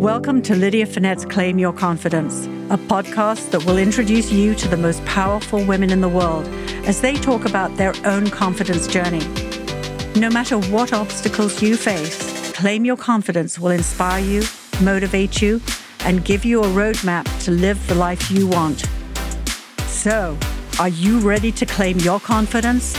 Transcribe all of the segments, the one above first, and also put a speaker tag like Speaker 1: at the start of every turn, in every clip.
Speaker 1: Welcome to Lydia Fenet's Claim Your Confidence, a podcast that will introduce you to the most powerful women in the world as they talk about their own confidence journey. No matter what obstacles you face, Claim Your Confidence will inspire you, motivate you, and give you a roadmap to live the life you want. So, are you ready to claim your confidence?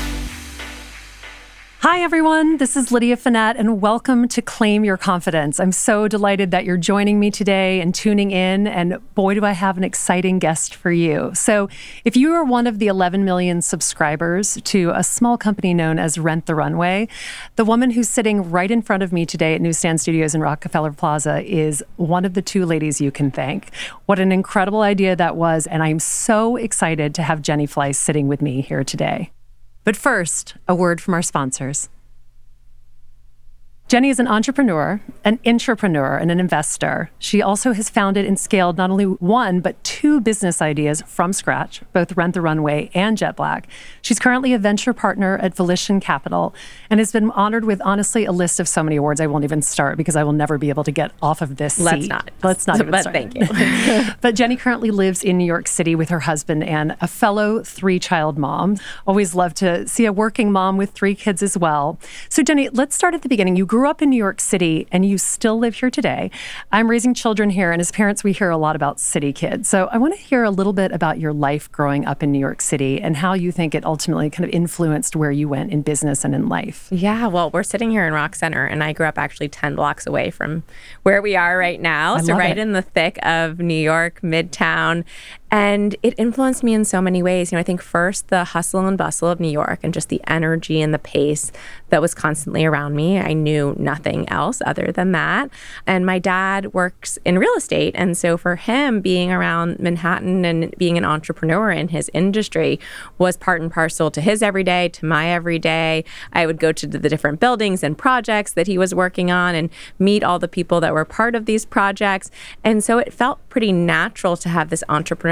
Speaker 2: Hi, everyone. This is Lydia Fenet, and welcome to Claim Your Confidence. I'm so delighted that you're joining me today and tuning in. And boy, do I have an exciting guest for you. So, if you are one of the 11 million subscribers to a small company known as Rent the Runway, the woman who's sitting right in front of me today at Newsstand Studios in Rockefeller Plaza is one of the two ladies you can thank. What an incredible idea that was. And I'm so excited to have Jenny Fleiss sitting with me here today. But first, a word from our sponsors. Jenny is an entrepreneur, an intrapreneur, and an investor. She also has founded and scaled not only one, but two business ideas from scratch, both Rent the Runway and Jet Black. She's currently a venture partner at Volition Capital and has been honored with, honestly, a list of so many awards I won't even start because I will never be able to get off of this seat.
Speaker 3: Let's not.
Speaker 2: Let's not even
Speaker 3: but
Speaker 2: start.
Speaker 3: thank you.
Speaker 2: but Jenny currently lives in New York City with her husband and a fellow three child mom. Always love to see a working mom with three kids as well. So, Jenny, let's start at the beginning. You grew up in New York City and you still live here today. I'm raising children here, and as parents, we hear a lot about city kids. So, I want to hear a little bit about your life growing up in New York City and how you think it ultimately kind of influenced where you went in business and in life.
Speaker 3: yeah, well, we're sitting here in Rock Center, and I grew up actually 10 blocks away from where we are right now. so,
Speaker 2: love
Speaker 3: right
Speaker 2: it.
Speaker 3: in the thick of New York, Midtown. And it influenced me in so many ways. You know, I think first the hustle and bustle of New York and just the energy and the pace that was constantly around me. I knew nothing else other than that. And my dad works in real estate. And so for him, being around Manhattan and being an entrepreneur in his industry was part and parcel to his everyday, to my everyday. I would go to the different buildings and projects that he was working on and meet all the people that were part of these projects. And so it felt pretty natural to have this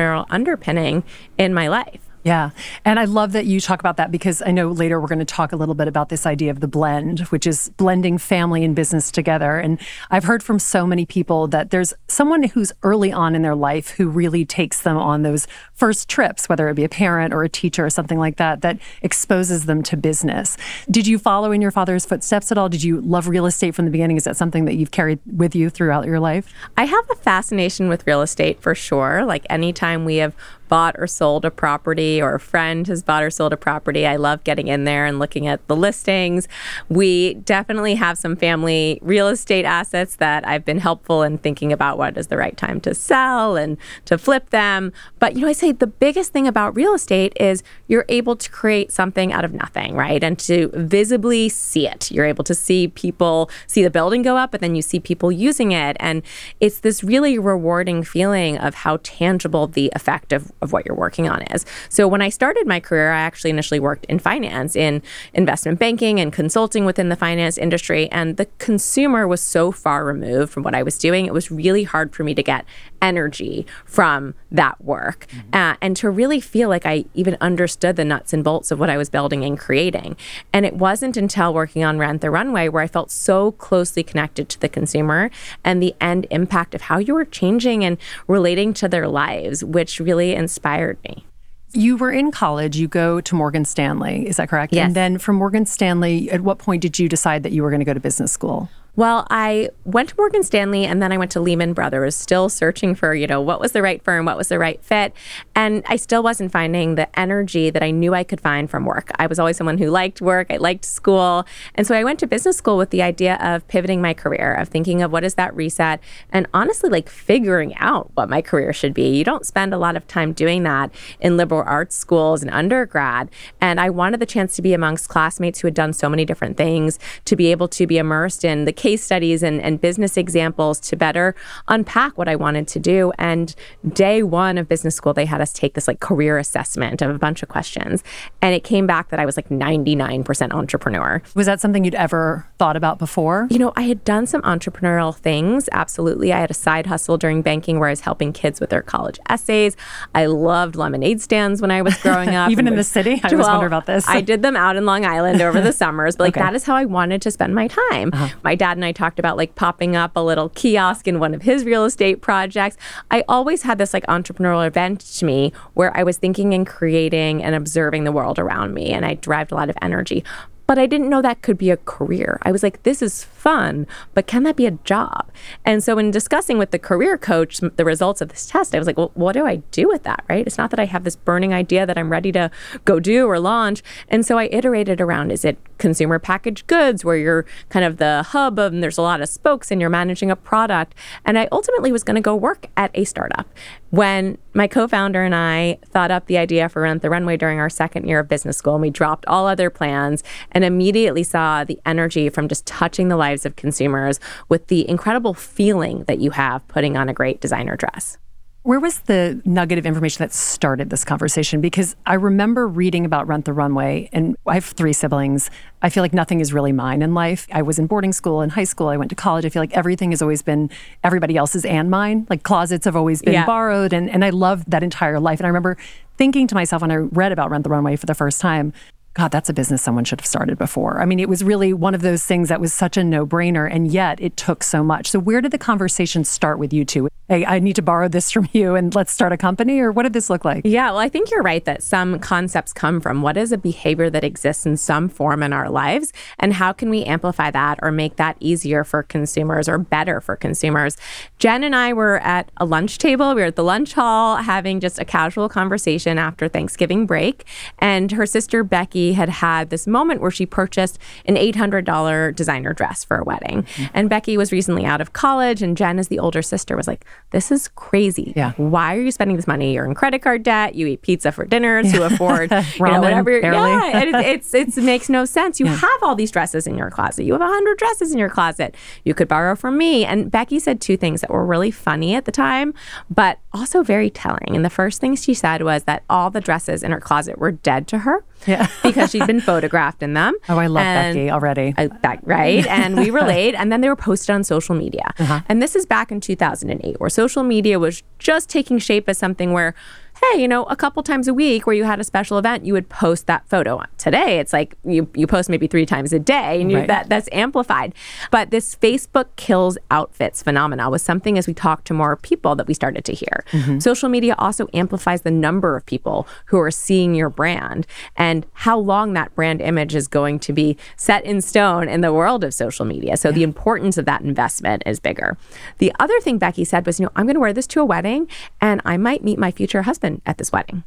Speaker 3: entrepreneurial underpinning in my life.
Speaker 2: Yeah. And I love that you talk about that because I know later we're going to talk a little bit about this idea of the blend, which is blending family and business together. And I've heard from so many people that there's someone who's early on in their life who really takes them on those first trips, whether it be a parent or a teacher or something like that, that exposes them to business. Did you follow in your father's footsteps at all? Did you love real estate from the beginning? Is that something that you've carried with you throughout your life?
Speaker 3: I have a fascination with real estate for sure. Like anytime we have bought or sold a property or a friend has bought or sold a property, I love getting in there and looking at the listings. We definitely have some family real estate assets that I've been helpful in thinking about what is the right time to sell and to flip them. But you know, I say the biggest thing about real estate is you're able to create something out of nothing, right? And to visibly see it. You're able to see people see the building go up, but then you see people using it. And it's this really rewarding feeling of how tangible the effect of, of what you're working on is. So when I started my career, I actually initially worked in finance, in investment banking and consulting within the finance industry. And the consumer was so far removed from what I was doing, it was really hard for me to get energy from that work uh, and to really feel like I even understood the nuts and bolts of what I was building and creating. And it wasn't until working on Rent the Runway where I felt so closely connected to the consumer and the end impact of how you were changing and relating to their lives, which really inspired me.
Speaker 2: You were in college, you go to Morgan Stanley, is that correct?
Speaker 3: Yes.
Speaker 2: And then from Morgan Stanley, at what point did you decide that you were going to go to business school?
Speaker 3: Well, I went to Morgan Stanley and then I went to Lehman Brothers, still searching for, you know, what was the right firm, what was the right fit. And I still wasn't finding the energy that I knew I could find from work. I was always someone who liked work, I liked school. And so I went to business school with the idea of pivoting my career, of thinking of what is that reset, and honestly, like figuring out what my career should be. You don't spend a lot of time doing that in liberal arts schools and undergrad. And I wanted the chance to be amongst classmates who had done so many different things, to be able to be immersed in the case studies and, and business examples to better unpack what I wanted to do. And day one of business school, they had us take this like career assessment of a bunch of questions. And it came back that I was like 99% entrepreneur.
Speaker 2: Was that something you'd ever thought about before?
Speaker 3: You know, I had done some entrepreneurial things. Absolutely. I had a side hustle during banking where I was helping kids with their college essays. I loved lemonade stands when I was growing up.
Speaker 2: Even in the city? I always wonder about this.
Speaker 3: I did them out in Long Island over the summers, but like
Speaker 2: Okay. Uh-huh.
Speaker 3: that is how I wanted to spend my time. My dad dad and I talked about like popping up a little kiosk in one of his real estate projects. I always had this like entrepreneurial bent to me where I was thinking and creating and observing the world around me, and I derived a lot of energy but I didn't know that could be a career. I was like, this is fun, but can that be a job? And so, in discussing with the career coach the results of this test, I was like, well, what do I do with that, right? It's not that I have this burning idea that I'm ready to go do or launch. And so, I iterated around is it consumer packaged goods where you're kind of the hub of, and there's a lot of spokes and you're managing a product? And I ultimately was going to go work at a startup. When my co founder and I thought up the idea for Rent the Runway during our second year of business school, and we dropped all other plans and immediately saw the energy from just touching the lives of consumers with the incredible feeling that you have putting on a great designer dress.
Speaker 2: Where was the nugget of information that started this conversation? Because I remember reading about Rent the Runway, and I have three siblings. I feel like nothing is really mine in life. I was in boarding school, in high school, I went to college. I feel like everything has always been everybody else's and mine. Like closets have always been yeah. borrowed, and, and I loved that entire life. And I remember thinking to myself when I read about Rent the Runway for the first time, God, that's a business someone should have started before. I mean, it was really one of those things that was such a no brainer, and yet it took so much. So, where did the conversation start with you two? Hey, I need to borrow this from you and let's start a company, or what did this look like?
Speaker 3: Yeah, well, I think you're right that some concepts come from what is a behavior that exists in some form in our lives, and how can we amplify that or make that easier for consumers or better for consumers? Jen and I were at a lunch table, we were at the lunch hall having just a casual conversation after Thanksgiving break, and her sister Becky had had this moment where she purchased an $800 designer dress for a wedding. Mm-hmm. And Becky was recently out of college, and Jen, as the older sister, was like, This is crazy.
Speaker 2: Yeah.
Speaker 3: Why are you spending this money? You're in credit card debt. You eat pizza for dinner to afford
Speaker 2: you know, whatever.
Speaker 3: Yeah, it, it's, it's, it makes no sense. You yeah. have all these dresses in your closet. You have 100 dresses in your closet. You could borrow from me. And Becky said two things that were really funny at the time, but also very telling. And the first thing she said was that all the dresses in her closet were dead to her.
Speaker 2: Yeah.
Speaker 3: because she'd been photographed in them.
Speaker 2: Oh, I love and, Becky already.
Speaker 3: Uh, right. And we relate. and then they were posted on social media. Uh-huh. And this is back in 2008, where social media was just taking shape as something where hey, you know, a couple times a week where you had a special event, you would post that photo. Today, it's like you, you post maybe three times a day and you, right. that, that's amplified. But this Facebook kills outfits phenomena was something as we talked to more people that we started to hear. Mm-hmm. Social media also amplifies the number of people who are seeing your brand and how long that brand image is going to be set in stone in the world of social media. So yeah. the importance of that investment is bigger. The other thing Becky said was, you know, I'm going to wear this to a wedding and I might meet my future husband at this wedding.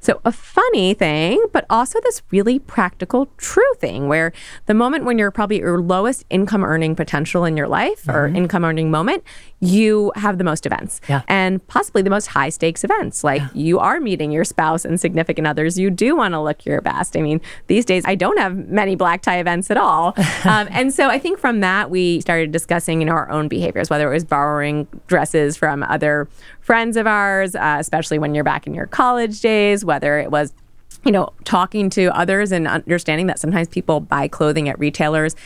Speaker 3: So, a funny thing, but also this really practical, true thing where the moment when you're probably your lowest income earning potential in your life mm-hmm. or income earning moment, you have the most events
Speaker 2: yeah.
Speaker 3: and possibly the most high stakes events. Like yeah. you are meeting your spouse and significant others. You do want to look your best. I mean, these days I don't have many black tie events at all. um, and so I think from that, we started discussing, you know, our own behaviors, whether it was borrowing dresses from other friends of ours, uh, especially when you're back in your college days, whether it was you know, talking to others and understanding that sometimes people buy clothing at retailers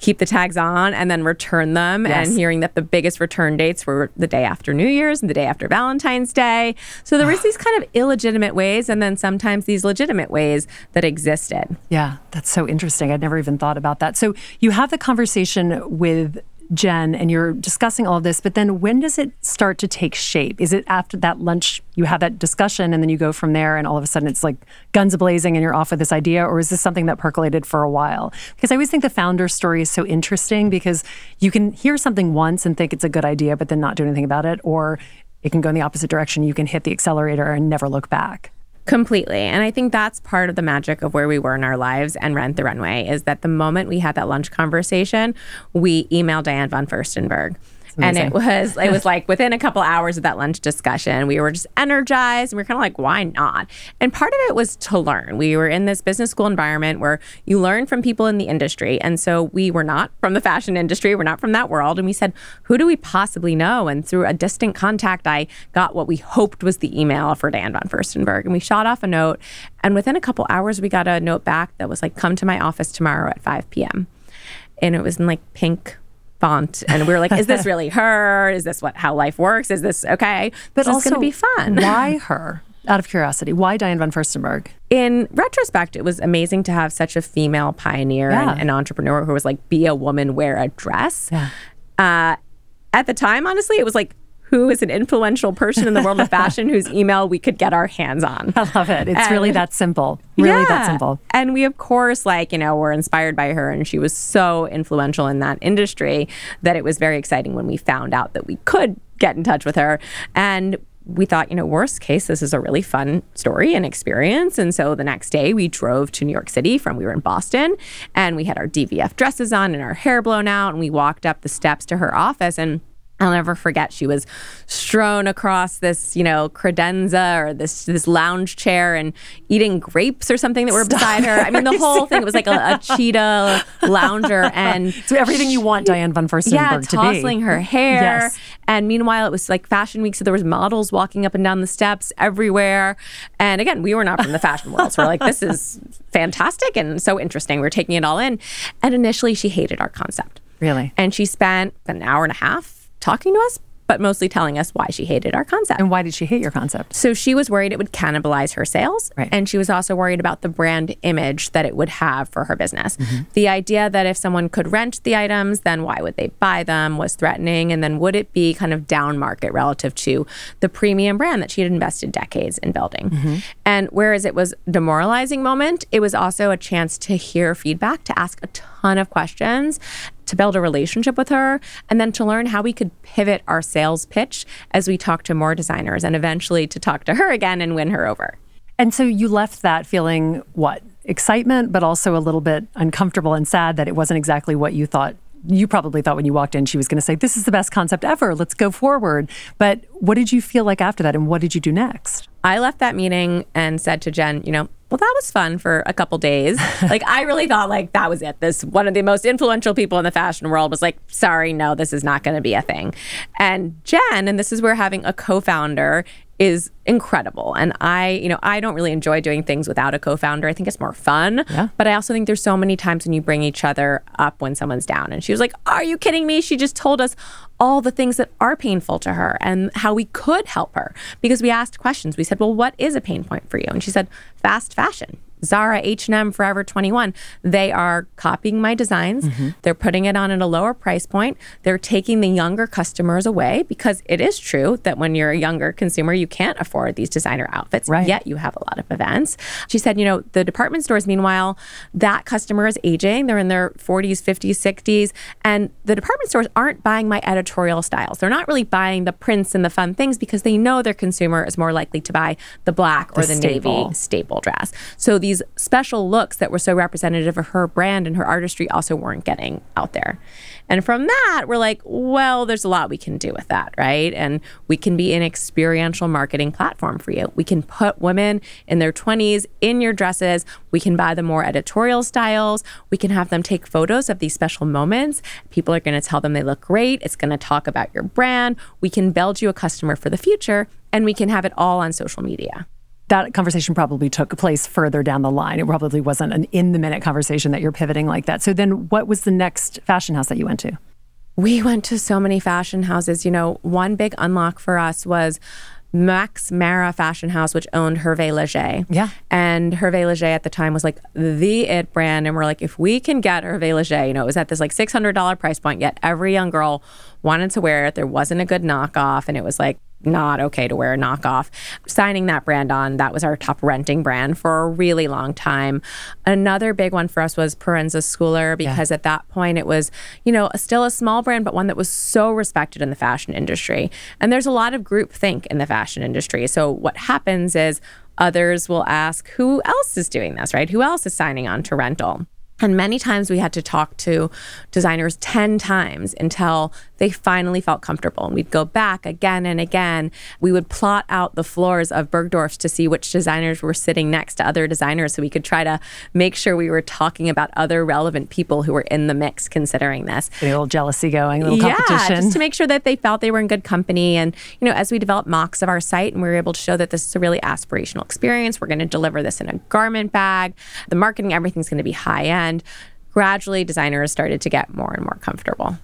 Speaker 3: keep the tags on and then return them yes. and hearing that the biggest return dates were the day after New Year's and the day after Valentine's Day. So there was ah. these kind of illegitimate ways and then sometimes these legitimate ways that existed.
Speaker 2: Yeah, that's so interesting. I'd never even thought about that. So you have the conversation with Jen, and you're discussing all of this, but then when does it start to take shape? Is it after that lunch you have that discussion and then you go from there and all of a sudden it's like guns blazing and you're off with this idea? Or is this something that percolated for a while? Because I always think the founder story is so interesting because you can hear something once and think it's a good idea, but then not do anything about it. Or it can go in the opposite direction. You can hit the accelerator and never look back.
Speaker 3: Completely. And I think that's part of the magic of where we were in our lives and Rent the Runway is that the moment we had that lunch conversation, we emailed Diane von Furstenberg and it was it was like within a couple hours of that lunch discussion, we were just energized and we are kind of like, why not? And part of it was to learn. We were in this business school environment where you learn from people in the industry. And so we were not from the fashion industry, we're not from that world. And we said, who do we possibly know? And through a distant contact, I got what we hoped was the email for Diane von Furstenberg. And we shot off a note. And within a couple hours, we got a note back that was like, come to my office tomorrow at 5 p.m. And it was in like pink font and we were like is this really her is this what how life works is this okay
Speaker 2: but
Speaker 3: it's going to be fun
Speaker 2: why her out of curiosity, why Diane von Furstenberg?
Speaker 3: In retrospect, it was amazing to have such a female pioneer
Speaker 2: Yeah.
Speaker 3: and an entrepreneur who was like, be a woman, wear a dress.
Speaker 2: Yeah.
Speaker 3: Uh, at the time, honestly, it was like, who is an influential person in the world of fashion whose email we could get our hands on?
Speaker 2: I love it. It's really that simple. Really that simple.
Speaker 3: And we, of course, like, you know, were inspired by her, and she was so influential in that industry that it was very exciting when we found out that we could get in touch with her. And we thought, you know, worst case, this is a really fun story and experience. And so the next day we drove to New York City from, we were in Boston, and we had our DVF dresses on and our hair blown out, and we walked up the steps to her office and I'll never forget. She was strewn across this, you know, credenza or this this lounge chair and eating grapes or something that were beside her. I mean, the whole thing. It was like a, a cheetah lounger and
Speaker 2: So everything you want Diane von Furstenberg
Speaker 3: yeah,
Speaker 2: to be.
Speaker 3: tossling her hair.
Speaker 2: Yes.
Speaker 3: And meanwhile, it was like fashion week, so there was models walking up and down the steps everywhere. And again, we were not from the fashion world, so we're like, this is fantastic and so interesting. We are taking it all in. And initially, she hated our concept.
Speaker 2: Really?
Speaker 3: And she spent an hour and a half talking to us, but mostly telling us why she hated our concept.
Speaker 2: And why did she hate your concept?
Speaker 3: So she was worried it would cannibalize her sales.
Speaker 2: Right.
Speaker 3: And she was also worried about the brand image that it would have for her business. Mm-hmm. The idea that if someone could rent the items, then why would they buy them was threatening. And then would it be kind of down market relative to the premium brand that she had invested decades in building? Mm-hmm. And whereas it was a demoralizing moment, it was also a chance to hear feedback, to ask a ton of questions to build a relationship with her and then to learn how we could pivot our sales pitch as we talk to more designers and eventually to talk to her again and win her over.
Speaker 2: And so you left that feeling what? Excitement, but also a little bit uncomfortable and sad that it wasn't exactly what you thought. You probably thought when you walked in, she was going to say, This is the best concept ever. Let's go forward. But what did you feel like after that? And what did you do next?
Speaker 3: I left that meeting and said to Jen, you know, well, that was fun for a couple days. like, I really thought like that was it. This one of the most influential people in the fashion world was like, sorry, no, this is not going to be a thing. And Jen, and this is where having a co-founder is incredible. And I, you know, I don't really enjoy doing things without a co-founder. I think it's more fun.
Speaker 2: Yeah.
Speaker 3: But I also think there's so many times when you bring each other up when someone's down. And she was like, Are you kidding me? She just told us all the things that are painful to her and how we could help her. Because we asked questions. We said, Well, what is a pain point for you? And she said, Fast fashion. Zara, H&M, Forever 21, they are copying my designs. Mm-hmm. They're putting it on at a lower price point. They're taking the younger customers away because it is true that when you're a younger consumer, you can't afford these designer outfits.
Speaker 2: Right.
Speaker 3: Yet you have a lot of events. She said, you know, the department stores, meanwhile, that customer is aging. They're in their 40s, 50s, 60s. And the department stores aren't buying my editorial styles. They're not really buying the prints and the fun things because they know their consumer is more likely to buy the black or
Speaker 2: The
Speaker 3: the,
Speaker 2: staple.
Speaker 3: navy staple dress. So these special looks that were so representative of her brand and her artistry also weren't getting out there. And from that, we're like, well, there's a lot we can do with that, right? And we can be an experiential marketing platform for you. We can put women in their 20s in your dresses. We can buy them more editorial styles. We can have them take photos of these special moments. People are going to tell them they look great. It's going to talk about your brand. We can build you a customer for the future, and we can have it all on social media.
Speaker 2: That conversation probably took place further down the line. It probably wasn't an in the minute conversation that you're pivoting like that. So then what was the next fashion house that you went to?
Speaker 3: We went to so many fashion houses. You know, one big unlock for us was Max Mara Fashion House, which owned Hervé Leger.
Speaker 2: Yeah.
Speaker 3: And Hervé Leger at the time was like the it brand. And we're like, if we can get Hervé Leger, you know, it was at this like $600 price point, yet every young girl wanted to wear it. There wasn't a good knockoff. And it was like, not okay to wear a knockoff. Signing that brand on, that was our top renting brand for a really long time. Another big one for us was Proenza Schouler because at that point it was, you know, still a small brand, but one that was so respected in the fashion industry. And there's a lot of group think in the fashion industry. So what happens is others will ask, who else is doing this, right? Who else is signing on to rental? And many times we had to talk to designers 10 times until they finally felt comfortable. And we'd go back again and again. We would plot out the floors of Bergdorf's to see which designers were sitting next to other designers so we could try to make sure we were talking about other relevant people who were in the mix considering this.
Speaker 2: A little jealousy going, a little competition.
Speaker 3: Yeah, just to make sure that they felt they were in good company. And, you know, as we developed mocks of our site and we were able to show that this is a really aspirational experience, we're going to deliver this in a garment bag, the marketing, everything's going to be high end. And gradually, designers started to get more and more comfortable.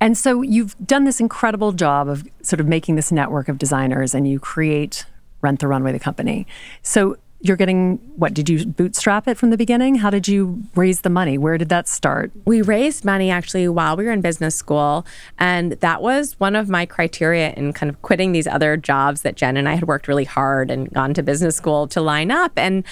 Speaker 2: And so you've done this incredible job of sort of making this network of designers and you create Rent the Runway, the company. So you're getting what did you bootstrap it from the beginning how did you raise the money where did that start
Speaker 3: we raised money actually while we were in business school and that was one of my criteria in kind of quitting these other jobs that jen and i had worked really hard and gone to business school to line up and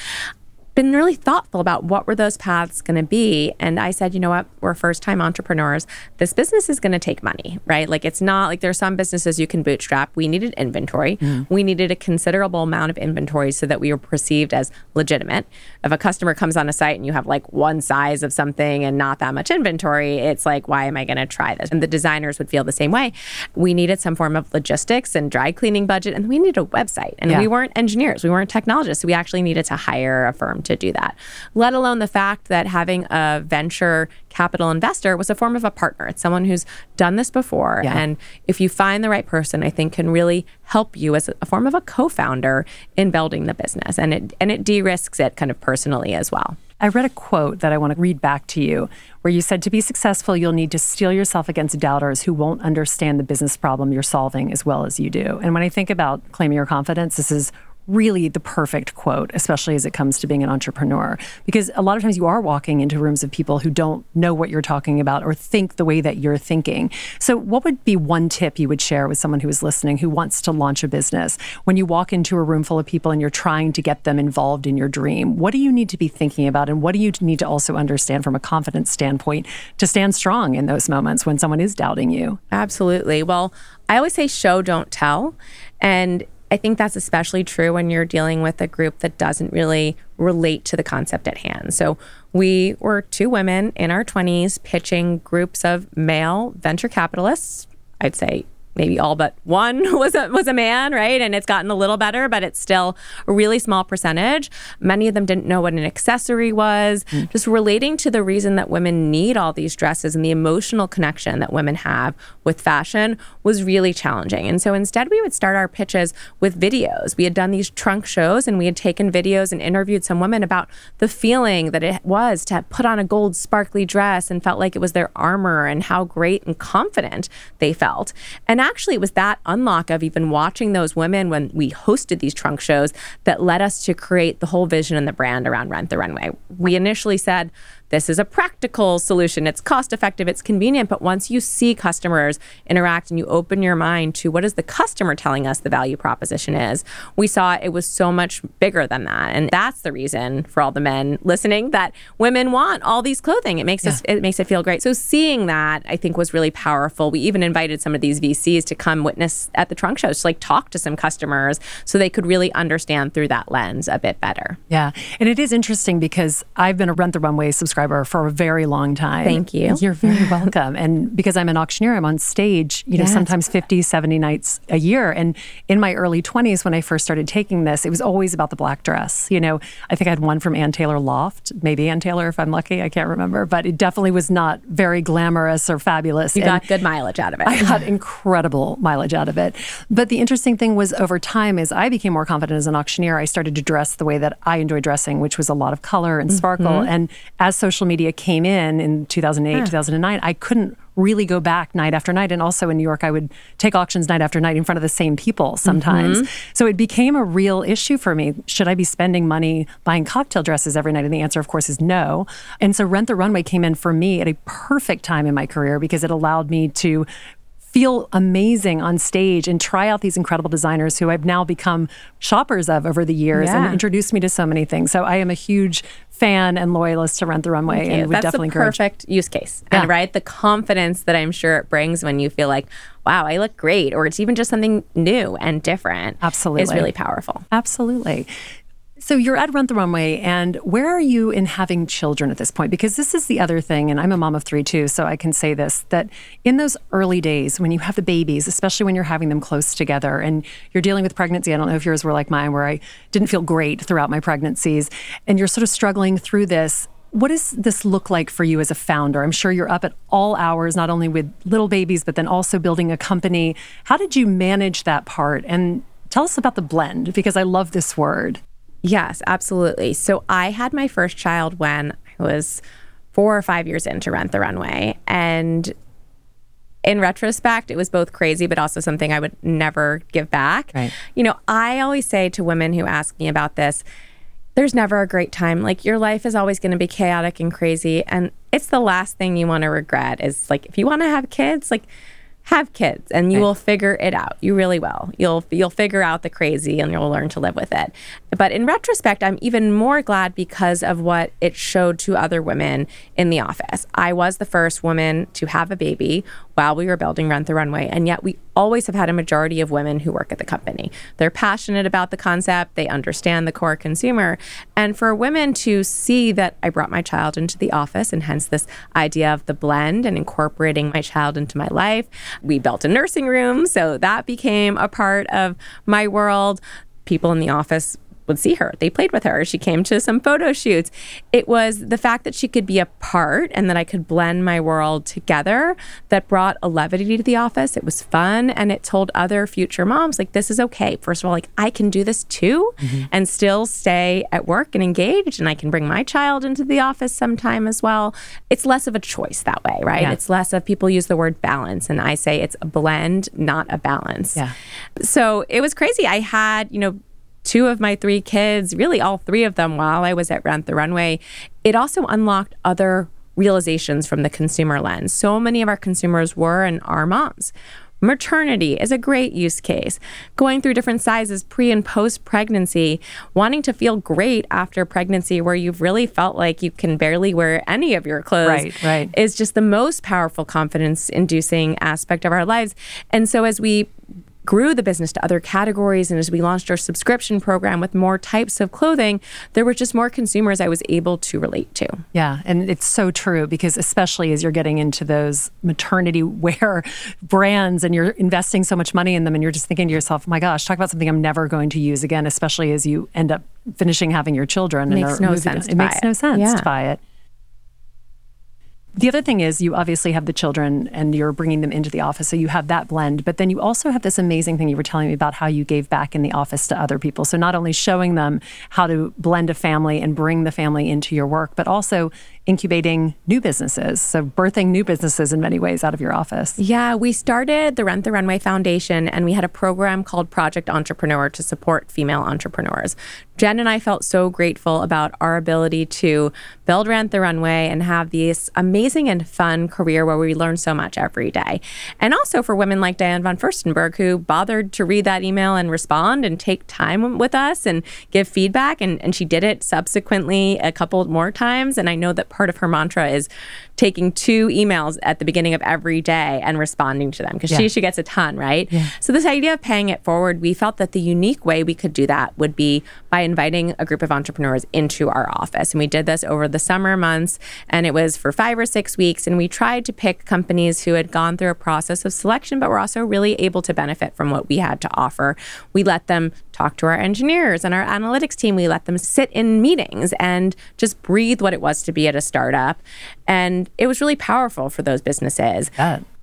Speaker 3: been really thoughtful about what were those paths going to be. And i said you know what? We're first time entrepreneurs. This business is going to take money right? Like it's not like there's some businesses you can bootstrap. We needed inventory. Mm. we needed a considerable amount of inventory so that we were perceived as legitimate. If a customer comes on a site and you have like one size of something and not that much inventory it's like why am i going to try this? And the designers would feel the same way. We needed some form of logistics and dry cleaning budget and we needed a website. And yeah. we weren't engineers. We weren't technologists. So we actually needed to hire a firm to do that, let alone the fact that having a venture capital investor was a form of a partner. It's someone who's done this before. Yeah. And if you find the right person, I think can really help you as a form of a co-founder in building the business. And it and it de-risks it kind of personally as well.
Speaker 2: I read a quote that I want to read back to you where you said to be successful, you'll need to steel yourself against doubters who won't understand the business problem you're solving as well as you do. And when I think about claiming your confidence, this is really the perfect quote, especially as it comes to being an entrepreneur. Because a lot of times you are walking into rooms of people who don't know what you're talking about or think the way that you're thinking. So, what would be one tip you would share with someone who is listening who wants to launch a business? When you walk into a room full of people and you're trying to get them involved in your dream, what do you need to be thinking about? And what do you need to also understand from a confidence standpoint to stand strong in those moments when someone is doubting you?
Speaker 3: Absolutely. Well, I always say show, don't tell. And I think that's especially true when you're dealing with a group that doesn't really relate to the concept at hand. So we were two women in our 20s pitching groups of male venture capitalists, I'd say maybe all but one was a, was a man, right? And it's gotten a little better, but it's still a really small percentage. Many of them didn't know what an accessory was. Mm. Just relating to the reason that women need all these dresses and the emotional connection that women have with fashion was really challenging. And so instead, we would start our pitches with videos. We had done these trunk shows and we had taken videos and interviewed some women about the feeling that it was to put on a gold sparkly dress and felt like it was their armor and how great and confident they felt. And and actually, it was that unlock of even watching those women when we hosted these trunk shows that led us to create the whole vision and the brand around Rent the Runway. We initially said, this is a practical solution. It's cost effective, it's convenient. But once you see customers interact and you open your mind to what is the customer telling us the value proposition is, we saw it was so much bigger than that. And that's the reason for all the men listening that women want all these clothing. It makes yeah. us it makes it feel great. So seeing that I think was really powerful. We even invited some of these VCs to come witness at the trunk shows, to like talk to some customers so they could really understand through that lens a bit better.
Speaker 2: Yeah. And it is interesting because I've been a Rent the Runway subscriber subscriber for a very long time.
Speaker 3: Thank you.
Speaker 2: You're very welcome. And because I'm an auctioneer, I'm on stage, you know, yes. sometimes 50, 70 nights a year. And in my early 20s, when I first started taking this, it was always about the black dress. You know, I think I had one from Ann Taylor Loft, maybe Ann Taylor if I'm lucky, I can't remember, but it definitely was not very glamorous or fabulous.
Speaker 3: You and got good mileage out of it.
Speaker 2: I got incredible mileage out of it. But the interesting thing was over time, as I became more confident as an auctioneer, I started to dress the way that I enjoy dressing, which was a lot of color and sparkle. Mm-hmm. And as social media came in in 2008, huh. 2009, I couldn't really go back night after night. And also in New York, I would take auctions night after night in front of the same people sometimes. Mm-hmm. So it became a real issue for me. Should I be spending money buying cocktail dresses every night? And the answer, of course, is no. And so Rent the Runway came in for me at a perfect time in my career because it allowed me to feel amazing on stage and try out these incredible designers who I've now become shoppers of over the years yeah. and introduced me to so many things. So I am a huge fan and loyalist to Rent the Runway and would
Speaker 3: That's
Speaker 2: definitely
Speaker 3: the perfect use case. Yeah. And right, the confidence that I'm sure it brings when you feel like, wow, I look great, or it's even just something new and different.
Speaker 2: Absolutely.
Speaker 3: Is really powerful.
Speaker 2: Absolutely. So you're at Rent the Runway, and where are you in having children at this point? Because this is the other thing, and I'm a mom of three too, so I can say this that in those early days when you have the babies, especially when you're having them close together and you're dealing with pregnancy, I don't know if yours were like mine, where I didn't feel great throughout my pregnancies, and you're sort of struggling through this. What does this look like for you as a founder? I'm sure you're up at all hours, not only with little babies, but then also building a company. How did you manage that part? And tell us about the blend, because I love this word.
Speaker 3: Yes, absolutely. So I had my first child when I was four or five years into Rent the Runway. And in retrospect, it was both crazy, but also something I would never give back.
Speaker 2: Right.
Speaker 3: You know, I always say to women who ask me about this, there's never a great time. Like your life is always going to be chaotic and crazy. And it's the last thing you want to regret is like, if you want to have kids, like, have kids and you right. will figure it out. You really will. You'll you'll figure out the crazy and you'll learn to live with it. But in retrospect, I'm even more glad because of what it showed to other women in the office. I was the first woman to have a baby while we were building Rent the Runway, and yet we always have had a majority of women who work at the company. They're passionate about the concept, they understand the core consumer, and for women to see that I brought my child into the office and hence this idea of the blend and incorporating my child into my life we built a nursing room, so that became a part of my world. People in the office would see her. They played with her. She came to some photo shoots. It was the fact that she could be a part and that I could blend my world together that brought a levity to the office. It was fun and it told other future moms like this is okay. First of all, like I can do this too mm-hmm. and still stay at work and engaged and I can bring my child into the office sometime as well. It's less of a choice that way, right? Yeah. It's less of people use the word balance and I say it's a blend, not a balance.
Speaker 2: Yeah.
Speaker 3: So it was crazy. I had, you know, two of my three kids, really all three of them while I was at Rent the Runway, it also unlocked other realizations from the consumer lens. So many of our consumers were and are moms. Maternity is a great use case. Going through different sizes pre and post pregnancy, wanting to feel great after pregnancy, where you've really felt like you can barely wear any of your clothes,
Speaker 2: right, right.
Speaker 3: is just the most powerful confidence inducing aspect of our lives. And so, as we grew the business to other categories and as we launched our subscription program with more types of clothing, there were just more consumers I was able to relate to.
Speaker 2: Yeah, and it's so true because especially as you're getting into those maternity wear brands and you're investing so much money in them and you're just thinking to yourself, "My gosh, talk about something I'm never going to use again," especially as you end up finishing having your children
Speaker 3: it makes no sense.
Speaker 2: It makes no sense yeah. to buy it. The other thing is, you obviously have the children and you're bringing them into the office. So you have that blend. But then you also have this amazing thing you were telling me about how you gave back in the office to other people. So not only showing them how to blend a family and bring the family into your work, but also incubating new businesses. So birthing new businesses in many ways out of your office.
Speaker 3: Yeah, we started the Rent the Runway Foundation and we had a program called Project Entrepreneur to support female entrepreneurs. Jen and I felt so grateful about our ability to build Rent the Runway and have this amazing and fun career where we learn so much every day. And also for women like Diane von Furstenberg, who bothered to read that email and respond and take time with us and give feedback. And, and she did it subsequently a couple more times. And I know that part of her mantra is taking two emails at the beginning of every day and responding to them because yeah. she, she gets a ton, right?
Speaker 2: Yeah.
Speaker 3: So, this idea of paying it forward, we felt that the unique way we could do that would be by inviting a group of entrepreneurs into our office. And we did this over the summer months, and it was for five or six weeks. And we tried to pick companies who had gone through a process of selection, but were also really able to benefit from what we had to offer. We let them talk to our engineers and our analytics team. We let them sit in meetings and just breathe what it was to be at a startup. And it was really powerful for those businesses.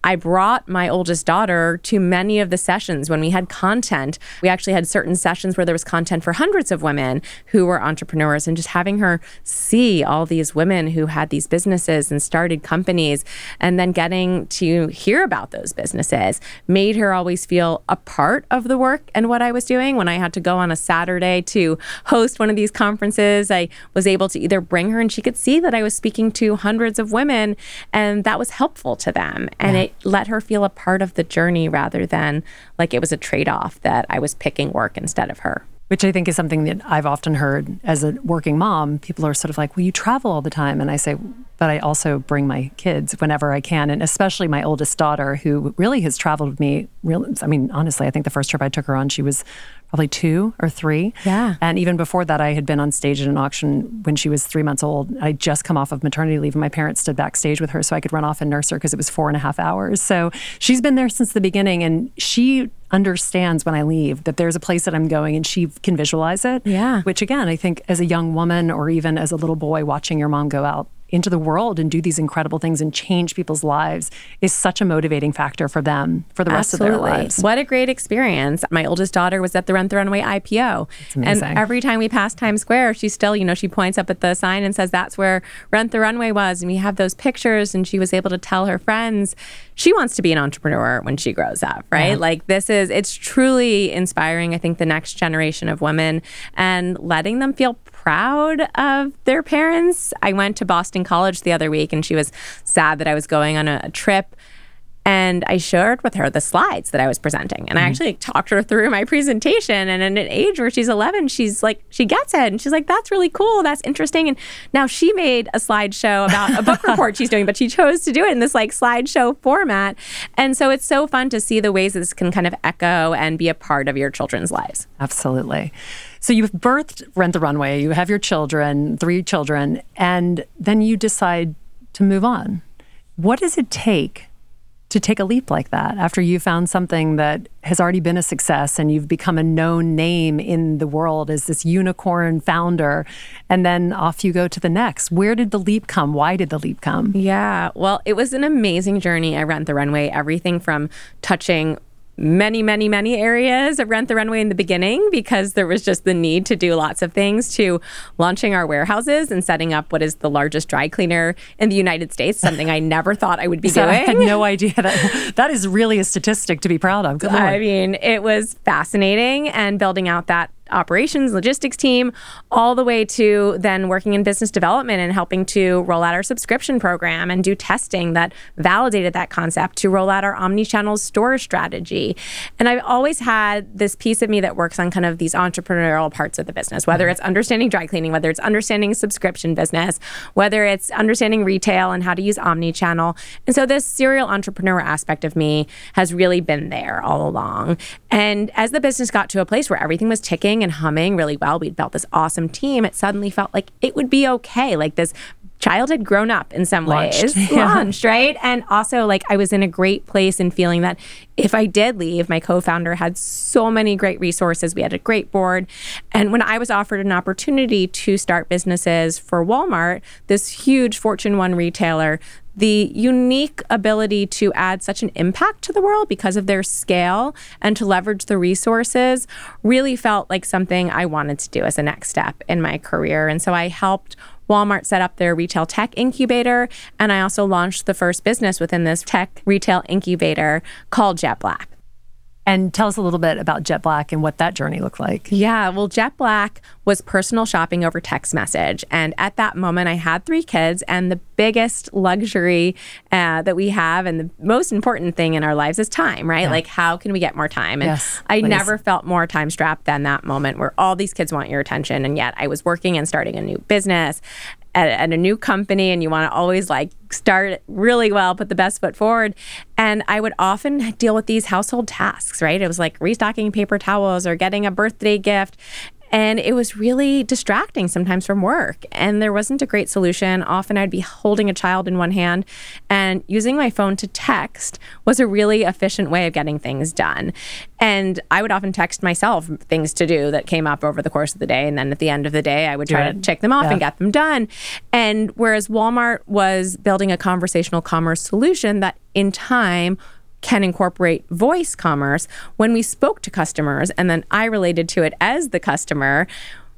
Speaker 3: I brought my oldest daughter to many of the sessions when we had content. We actually had certain sessions where there was content for hundreds of women who were entrepreneurs, and just having her see all these women who had these businesses and started companies, and then getting to hear about those businesses made her always feel a part of the work and what I was doing. When I had to go on a Saturday to host one of these conferences, I was able to either bring her and she could see that I was speaking to hundreds of women, and that was helpful to them. And yeah. it let her feel a part of the journey rather than like it was a trade off that I was picking work instead of her.
Speaker 2: Which I think is something that I've often heard as a working mom. People are sort of like, well, you travel all the time. And I say, but I also bring my kids whenever I can, and especially my oldest daughter, who really has traveled with me. Real, I mean, honestly, I think the first trip I took her on, she was probably two or three.
Speaker 3: Yeah.
Speaker 2: And even before that, I had been on stage at an auction when she was three months old. I just come off of maternity leave, and my parents stood backstage with her so I could run off and nurse her because it was four and a half hours. So she's been there since the beginning, and she understands when I leave that there's a place that I'm going and she can visualize it.
Speaker 3: Yeah.
Speaker 2: Which again, I think as a young woman or even as a little boy watching your mom go out into the world and do these incredible things and change people's lives is such a motivating factor for them for the rest
Speaker 3: Absolutely.
Speaker 2: of their lives.
Speaker 3: What a great experience. My oldest daughter was at the Rent the Runway IPO. And every time we pass Times Square, she still, you know, she points up at the sign and says, that's where Rent the Runway was. And we have those pictures. And she was able to tell her friends she wants to be an entrepreneur when she grows up, right? Yeah. Like this is, it's truly inspiring, I think, the next generation of women and letting them feel proud of their parents. I went to Boston College the other week and she was sad that I was going on a, a trip and I shared with her the slides that I was presenting. And mm-hmm. I actually talked her through my presentation. And at an age where she's 11, she's like, she gets it. And she's like, that's really cool. That's interesting. And now she made a slideshow about a book report she's doing, but she chose to do it in this like slideshow format. And so it's so fun to see the ways this can kind of echo and be a part of your children's lives.
Speaker 2: Absolutely. So you've birthed Rent the Runway, you have your children, three children, and then you decide to move on. What does it take to take a leap like that after you found something that has already been a success and you've become a known name in the world as this unicorn founder and then off you go to the next? Where did the leap come? Why did the leap come?
Speaker 3: Yeah. Well it was an amazing journey. I rent the runway everything from touching many, many, many areas of Rent the Runway in the beginning because there was just the need to do lots of things to launching our warehouses and setting up what is the largest dry cleaner in the United States, something I never thought I would be so doing. I
Speaker 2: had no idea that that is really a statistic to be proud of.
Speaker 3: I mean, it was fascinating and building out that operations, logistics team, all the way to then working in business development and helping to roll out our subscription program and do testing that validated that concept to roll out our omni-channel store strategy. And I've always had this piece of me that works on kind of these entrepreneurial parts of the business, whether mm-hmm. it's understanding dry cleaning, whether it's understanding subscription business, whether it's understanding retail and how to use omni-channel. And so this serial entrepreneur aspect of me has really been there all along. And as the business got to a place where everything was ticking and humming really well. We'd built this awesome team. It suddenly felt like it would be okay. Like this child had grown up in some launched. ways, yeah. launched, right? And also, like, I was in a great place and feeling that if I did leave, my co founder had so many great resources. We had a great board. And when I was offered an opportunity to start businesses for Walmart, this huge Fortune 1 retailer, the unique ability to add such an impact to the world because of their scale and to leverage the resources really felt like something I wanted to do as a next step in my career. And so I helped Walmart set up their retail tech incubator, and I also launched the first business within this tech retail incubator called Jet Black.
Speaker 2: And tell us a little bit about Jet Black and what that journey looked like.
Speaker 3: Yeah, well, Jet Black was personal shopping over text message. And at that moment, I had three kids, and the biggest luxury uh, that we have and the most important thing in our lives is time, right? Yeah. Like, how can we get more time? And
Speaker 2: yes,
Speaker 3: I please. never felt more time strapped than that moment where all these kids want your attention. And yet, I was working and starting a new business at, at a new company and you want to always like start really well, put the best foot forward. And I would often deal with these household tasks, right? It was like restocking paper towels or getting a birthday gift. And it was really distracting sometimes from work. And there wasn't a great solution. Often I'd be holding a child in one hand and using my phone to text was a really efficient way of getting things done. And I would often text myself things to do that came up over the course of the day. And then at the end of the day, I would try to check them off yeah. and get them done. And whereas Walmart was building a conversational commerce solution that in time can incorporate voice commerce when we spoke to customers and then I related to it as the customer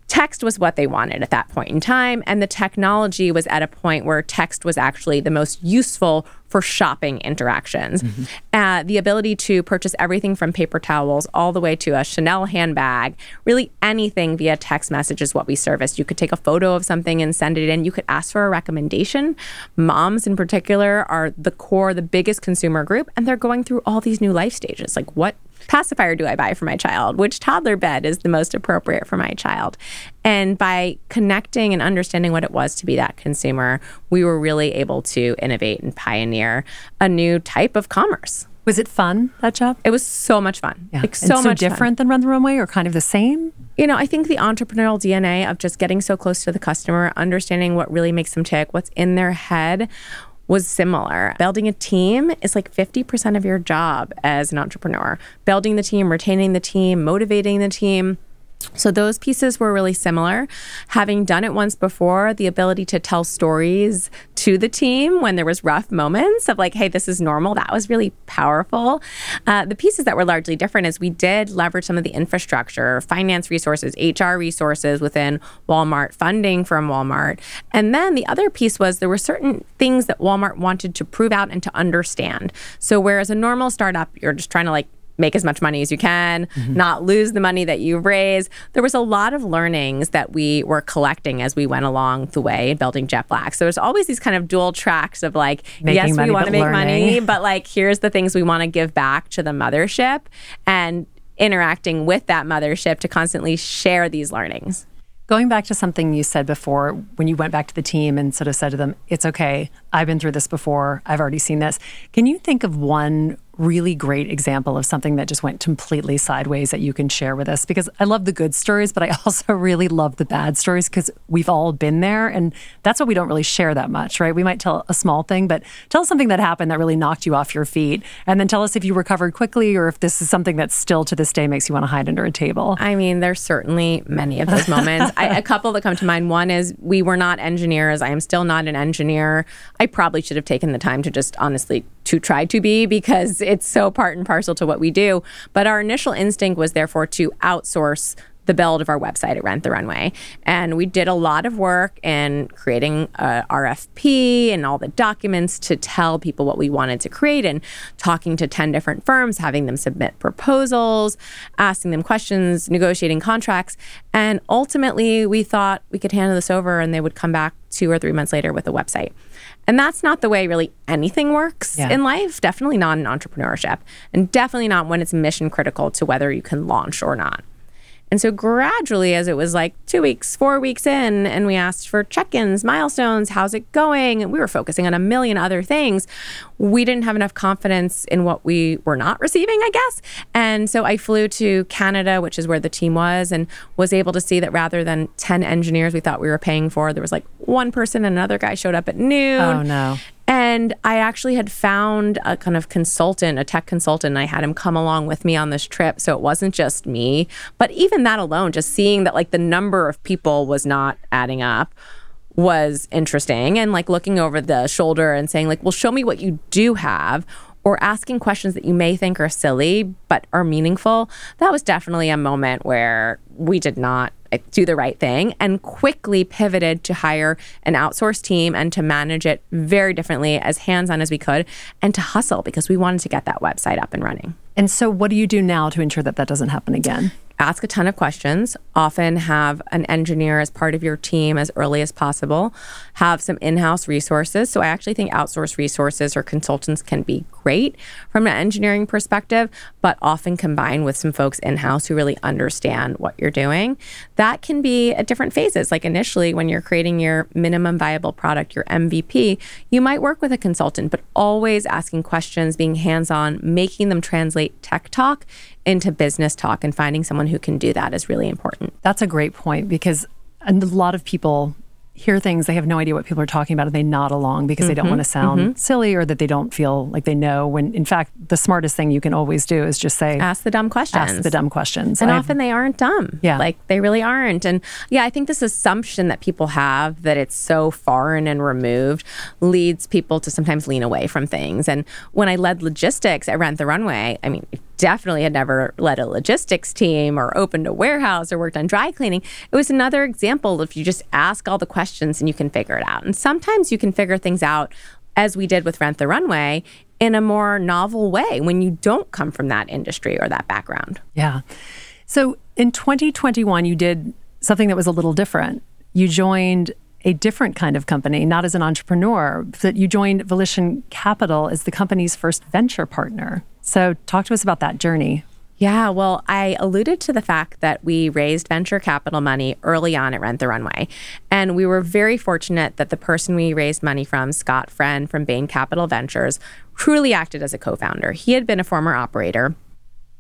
Speaker 3: text was what they wanted at that point in time. And the technology was at a point where text was actually the most useful for shopping interactions. Mm-hmm. Uh, the ability to purchase everything from paper towels all the way to a Chanel handbag, really anything via text message is what we service. You could take a photo of something and send it in. You could ask for a recommendation. Moms, in particular, are the core, the biggest consumer group, and they're going through all these new life stages. Like, what pacifier do I buy for my child? Which toddler bed is the most appropriate for my child? And by connecting and understanding what it was to be that consumer, we were really able to innovate and pioneer a new type of commerce.
Speaker 2: Was it fun that job?
Speaker 3: It was so much fun.
Speaker 2: Yeah. Like so, so much different fun. than Run the Runway, or kind of the same.
Speaker 3: You know, I think the entrepreneurial DNA of just getting so close to the customer, understanding what really makes them tick, what's in their head, was similar. Building a team is like 50% of your job as an entrepreneur. Building the team, retaining the team, motivating the team So those pieces were really similar. Having done it once before, the ability to tell stories to the team when there was rough moments of like, hey, this is normal, that was really powerful. Uh, the pieces that were largely different is we did leverage some of the infrastructure, finance resources, HR resources within Walmart, funding from Walmart. And then the other piece was there were certain things that Walmart wanted to prove out and to understand. So whereas a normal startup, you're just trying to like make as much money as you can, mm-hmm. not lose the money that you raise. There was a lot of learnings that we were collecting as we went along the way building Jet Black. So there's always these kind of dual tracks of like, Making yes, money, we want to make learning. money, but like, here's the things we want to give back to the mothership and interacting with that mothership to constantly share these learnings.
Speaker 2: Going back to something you said before, when you went back to the team and sort of said to them, It's okay, I've been through this before, I've already seen this. Can you think of one really great example of something that just went completely sideways that you can share with us? Because I love the good stories, but I also really love the bad stories because we've all been there. And that's what we don't really share that much, right? We might tell a small thing, but tell us something that happened that really knocked you off your feet. And then tell us if you recovered quickly or if this is something that still to this day makes you want to hide under a table.
Speaker 3: I mean, there's certainly many of those moments. I, a couple that come to mind. One is we were not engineers. I am still not an engineer. I probably should have taken the time to just honestly to try to be because it's so part and parcel to what we do. But our initial instinct was therefore to outsource the build of our website at Rent the Runway. And we did a lot of work in creating a RFP and all the documents to tell people what we wanted to create and talking to 10 different firms, having them submit proposals, asking them questions, negotiating contracts. And ultimately, we thought we could hand this over and they would come back two or three months later with a website. And that's not the way really anything works yeah. in life, definitely not in entrepreneurship, and definitely not when it's mission critical to whether you can launch or not. And so gradually, as it was like two weeks, four weeks in, and we asked for check ins, milestones, how's it going? And we were focusing on a million other things. We didn't have enough confidence in what we were not receiving, I guess. And so I flew to Canada, which is where the team was, and was able to see that rather than 10 engineers we thought we were paying for, there was like one person and another guy showed up at noon.
Speaker 2: Oh, no.
Speaker 3: And I actually had found a kind of consultant, a tech consultant, and I had him come along with me on this trip. So it wasn't just me. But even that alone, just seeing that like the number of people was not adding up was interesting. And like looking over the shoulder and saying, like, well, show me what you do have or asking questions that you may think are silly but are meaningful, that was definitely a moment where we did not do the right thing and quickly pivoted to hire an outsourced team and to manage it very differently, as hands on as we could, and to hustle because we wanted to get that website up and running.
Speaker 2: And so, what do you do now to ensure that that doesn't happen again?
Speaker 3: Ask a ton of questions, often have an engineer as part of your team as early as possible, have some in house resources. So I actually think outsourced resources or consultants can be great from an engineering perspective, but often combined with some folks in house who really understand what you're doing. That can be at different phases. Like initially, when you're creating your minimum viable product, your MVP, you might work with a consultant, but always asking questions, being hands on, making them translate tech talk into business talk and finding someone who can do that is really important.
Speaker 2: That's a great point because a lot of people hear things, they have no idea what people are talking about, and they nod along because mm-hmm, they don't mm-hmm. want to sound mm-hmm. silly or that they don't feel like they know. When in fact, the smartest thing you can always do is just say,
Speaker 3: ask the dumb questions.
Speaker 2: Ask the dumb questions.
Speaker 3: And, and often I've, they aren't dumb. Yeah. Like they really aren't. And yeah, I think this assumption that people have that it's so foreign and removed leads people to sometimes lean away from things. And when I led logistics at Rent the Runway, I mean, definitely had never led a logistics team or opened a warehouse or worked on dry cleaning. It was another example of you just ask all the questions and you can figure it out. And sometimes you can figure things out as we did with Rent the Runway in a more novel way when you don't come from that industry or that background.
Speaker 2: Yeah. So in 2021, you did something that was a little different. You joined a different kind of company, not as an entrepreneur, but you joined Volition Capital as the company's first venture partner. So, talk to us about that journey.
Speaker 3: Yeah, well, I alluded to the fact that we raised venture capital money early on at Rent the Runway. And we were very fortunate that the person we raised money from, Scott Friend from Bain Capital Ventures, truly acted as a co founder. He had been a former operator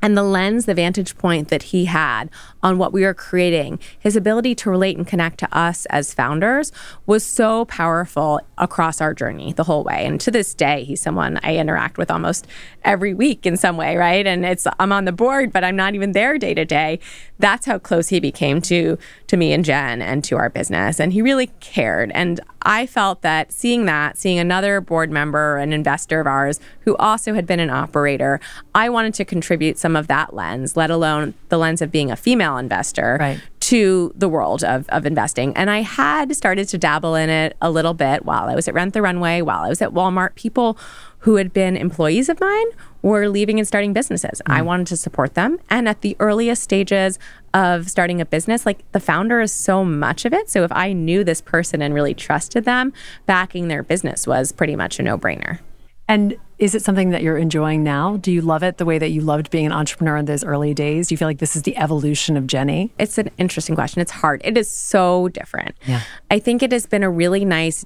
Speaker 3: and the lens, the vantage point that he had on what we were creating, his ability to relate and connect to us as founders was so powerful across our journey the whole way. And to this day, he's someone I interact with almost every week in some way, right? And it's I'm on the board, but I'm not even there day to day. That's how close he became to to me and Jen and to our business. And he really cared. And I felt that seeing that, seeing another board member, an investor of ours who also had been an operator, I wanted to contribute some of that lens, let alone the lens of being a female investor,
Speaker 2: right.
Speaker 3: to the world of, of investing. And I had started to dabble in it a little bit while I was at Rent the Runway, while I was at Walmart. People who had been employees of mine were leaving and starting businesses. Mm. I wanted to support them. And at the earliest stages of starting a business, like the founder is so much of it. So if I knew this person and really trusted them, backing their business was pretty much a no brainer.
Speaker 2: And is it something that you're enjoying now? Do you love it the way that you loved being an entrepreneur in those early days? Do you feel like this is the evolution of Jenny?
Speaker 3: It's an interesting question. It's hard. It is so different.
Speaker 2: Yeah.
Speaker 3: I think it has been a really nice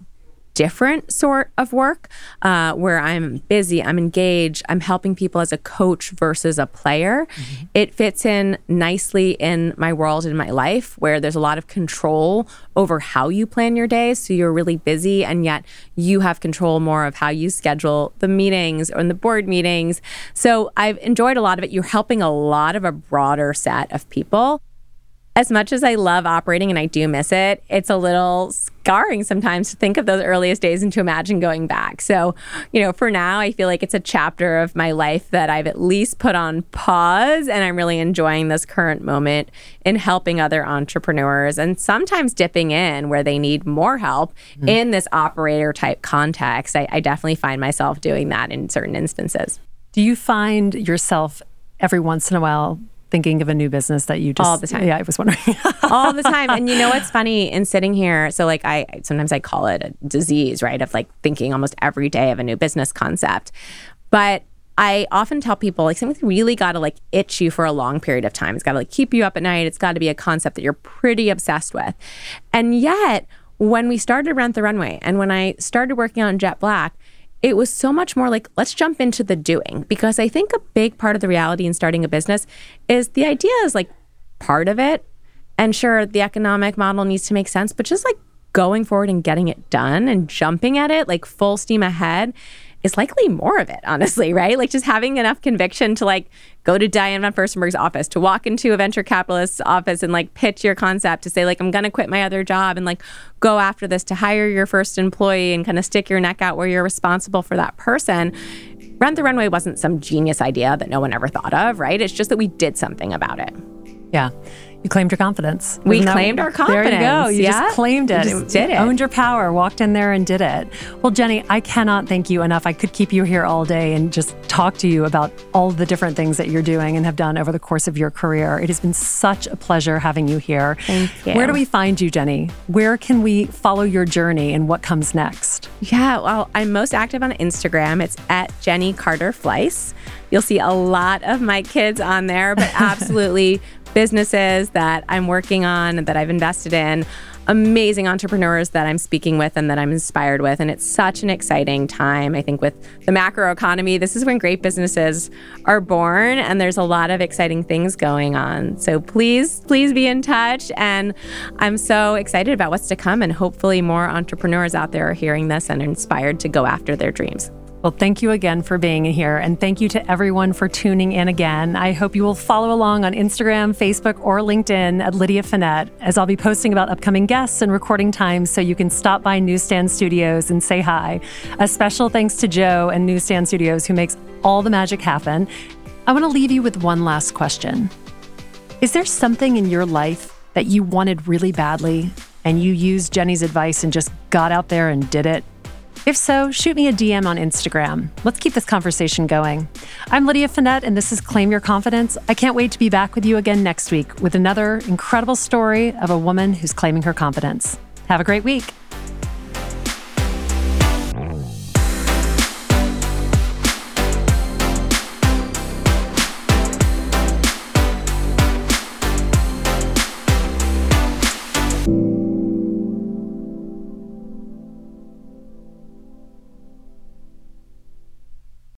Speaker 3: different sort of work uh, where I'm busy, I'm engaged, I'm helping people as a coach versus a player. Mm-hmm. It fits in nicely in my world, in my life, where there's a lot of control over how you plan your days. So you're really busy, and yet you have control more of how you schedule the meetings or the board meetings. So I've enjoyed a lot of it. You're helping a lot of a broader set of people as much as I love operating and I do miss it, it's a little scarring sometimes to think of those earliest days and to imagine going back. So, you know, for now, I feel like it's a chapter of my life that I've at least put on pause and I'm really enjoying this current moment in helping other entrepreneurs and sometimes dipping in where they need more help mm-hmm. in this operator type context. I, I definitely find myself doing that in certain instances.
Speaker 2: Do you find yourself every once in a while thinking of a new business that you just
Speaker 3: all the time.
Speaker 2: Yeah, I was wondering
Speaker 3: all the time. And you know what's funny in sitting here? So like I sometimes I call it a disease, right? Of like thinking almost every day of a new business concept, but I often tell people like something's really got to like itch you for a long period of time. It's got to like keep you up at night. It's got to be a concept that you're pretty obsessed with. And yet, when we started Rent the Runway and when I started working on Jet Black, it was so much more like, let's jump into the doing. Because I think a big part of the reality in starting a business is the idea is like part of it. And sure, the economic model needs to make sense, but just like going forward and getting it done and jumping at it like full steam ahead is likely more of it, honestly, right? Like just having enough conviction to like go to Diane von Furstenberg's office, to walk into a venture capitalist's office and like pitch your concept, to say like I'm gonna quit my other job and like go after this, to hire your first employee and kind of stick your neck out where you're responsible for that person. Rent the Runway wasn't some genius idea that no one ever thought of, right? It's just that we did something about it.
Speaker 2: Yeah. You claimed your confidence.
Speaker 3: We Isn't claimed that, our confidence.
Speaker 2: There you go. You
Speaker 3: yeah?
Speaker 2: just claimed it.
Speaker 3: You just did it.
Speaker 2: Owned your power, walked in there and did it. Well, Jenny, I cannot thank you enough. I could keep you here all day and just talk to you about all the different things that you're doing and have done over the course of your career. It has been such a pleasure having you here.
Speaker 3: Thank you.
Speaker 2: Where do we find you, Jenny? Where can we follow your journey and what comes next?
Speaker 3: Yeah, well, I'm most active on Instagram. It's at Jenny Carter Fleiss. You'll see a lot of my kids on there, but absolutely businesses that I'm working on that I've invested in, amazing entrepreneurs that I'm speaking with and that I'm inspired with. And it's such an exciting time. I think with the macro economy, this is when great businesses are born and there's a lot of exciting things going on. So please, please be in touch. And I'm so excited about what's to come. And hopefully, more entrepreneurs out there are hearing this and inspired to go after their dreams.
Speaker 2: Well, thank you again for being here. And thank you to everyone for tuning in again. I hope you will follow along on Instagram, Facebook, or LinkedIn at Lydia Fenet, as I'll be posting about upcoming guests and recording times so you can stop by Newsstand Studios and say hi. A special thanks to Joe and Newsstand Studios, who makes all the magic happen. I want to leave you with one last question Is there something in your life that you wanted really badly and you used Jenny's advice and just got out there and did it? If so, shoot me a DM on Instagram. Let's keep this conversation going. I'm Lydia Fenet, and this is Claim Your Confidence. I can't wait to be back with you again next week with another incredible story of a woman who's claiming her confidence. Have a great week.